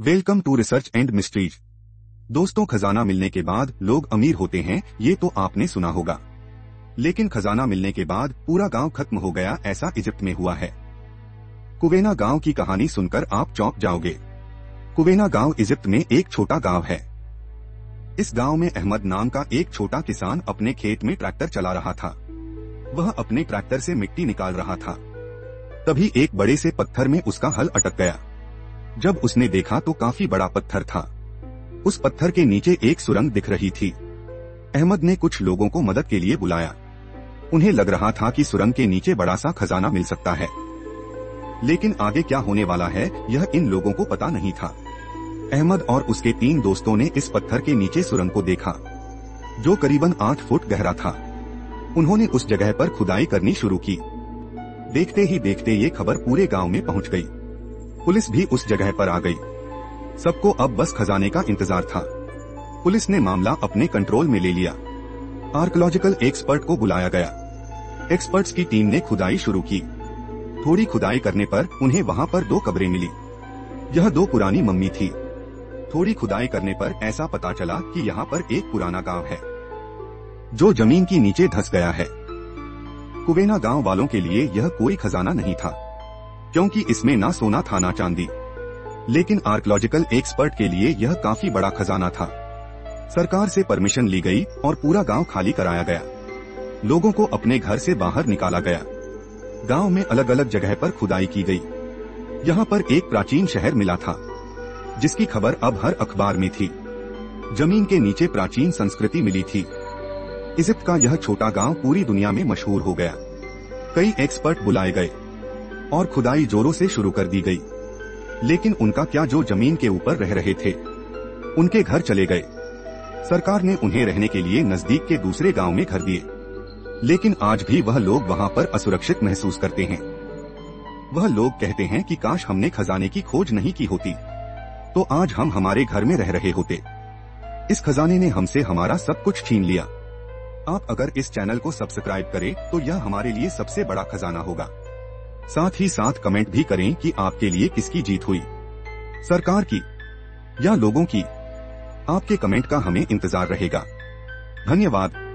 Welcome to research and mysteries दोस्तों, खजाना मिलने के बाद लोग अमीर होते हैं, ये तो आपने सुना होगा। लेकिन खजाना मिलने के बाद पूरा गाँव खत्म हो गया, ऐसा इजिप्ट में हुआ है। कुवेना गाँव की कहानी सुनकर आप चौंक जाओगे। कुवेना गाँव इजिप्ट में एक छोटा गाँव है। इस गाँव में अहमद नाम का एक छोटा किसान अपने खेत में ट्रैक्टर चला रहा था। वह अपने ट्रैक्टर से मिट्टी निकाल रहा था। तभी एक बड़े से पत्थर में उसका हल अटक गया। जब उसने देखा तो काफ़ी बड़ा पत्थर था। उस पत्थर के नीचे एक सुरंग दिख रही थी। अहमद ने कुछ लोगों को मदद के लिए बुलाया। उन्हें लग रहा था कि सुरंग के नीचे बड़ा सा खजाना मिल सकता है। लेकिन आगे क्या होने वाला है, यह इन लोगों को पता नहीं था। अहमद और उसके तीन दोस्तों ने इस पत्थर के नीचे सुरंग को देखा, जो करीबन आठ फुट गहरा था। उन्होंने उस जगह पर खुदाई करनी शुरू की। देखते ही देखते ये खबर पूरे गाँव में पहुँच गई। पुलिस भी उस जगह पर आ गई। सबको अब बस खजाने का इंतज़ार था। पुलिस ने मामला अपने कंट्रोल में ले लिया। आर्कोलॉजिकल एक्सपर्ट को बुलाया गया। एक्सपर्ट्स की टीम ने खुदाई शुरू की। थोड़ी खुदाई करने पर उन्हें वहाँ पर दो कब्रें मिली। यह दो पुरानी मम्मी थी। थोड़ी खुदाई करने पर ऐसा पता चला कि यहाँ पर एक पुराना गाँव है, जो ज़मीन की नीचे धस गया है। कुवेना गाँव वालों के लिए यह कोई खजाना नहीं था। क्योंकि इसमें ना सोना था, ना चांदी। लेकिन आर्कोलॉजिकल एक्सपर्ट के लिए यह काफ़ी बड़ा खजाना था। सरकार से परमिशन ली गई और पूरा गाँव खाली कराया गया। लोगों को अपने घर से बाहर निकाला गया। गाँव में अलग अलग जगह पर खुदाई की गई। यहाँ पर एक प्राचीन शहर मिला था, जिसकी खबर अब हर अखबार में थी। ज़मीन के नीचे प्राचीन संस्कृति मिली थी। इजिप्ट का यह छोटा गाँव पूरी दुनिया में मशहूर हो गया। कई एक्सपर्ट बुलाए गए। और खुदाई जोरों से शुरू कर दी गई। लेकिन उनका क्या जो ज़मीन के ऊपर रह रहे थे? उनके घर चले गए। सरकार ने उन्हें रहने के लिए नज़दीक के दूसरे गाँव में घर दिए। लेकिन आज भी वह लोग वहाँ पर असुरक्षित महसूस करते हैं। वह लोग कहते हैं कि काश हमने खजाने की खोज नहीं की होती तो आज हम हमारे घर में रह रहे होते। इस खजाने ने हमसे हमारा सब कुछ छीन लिया। आप अगर इस चैनल को सब्सक्राइब करें तो यह हमारे लिए सबसे बड़ा खजाना होगा। साथ ही साथ कमेंट भी करें कि आपके लिए किसकी जीत हुई। सरकार की या लोगों की। आपके कमेंट का हमें इंतज़ार रहेगा। धन्यवाद।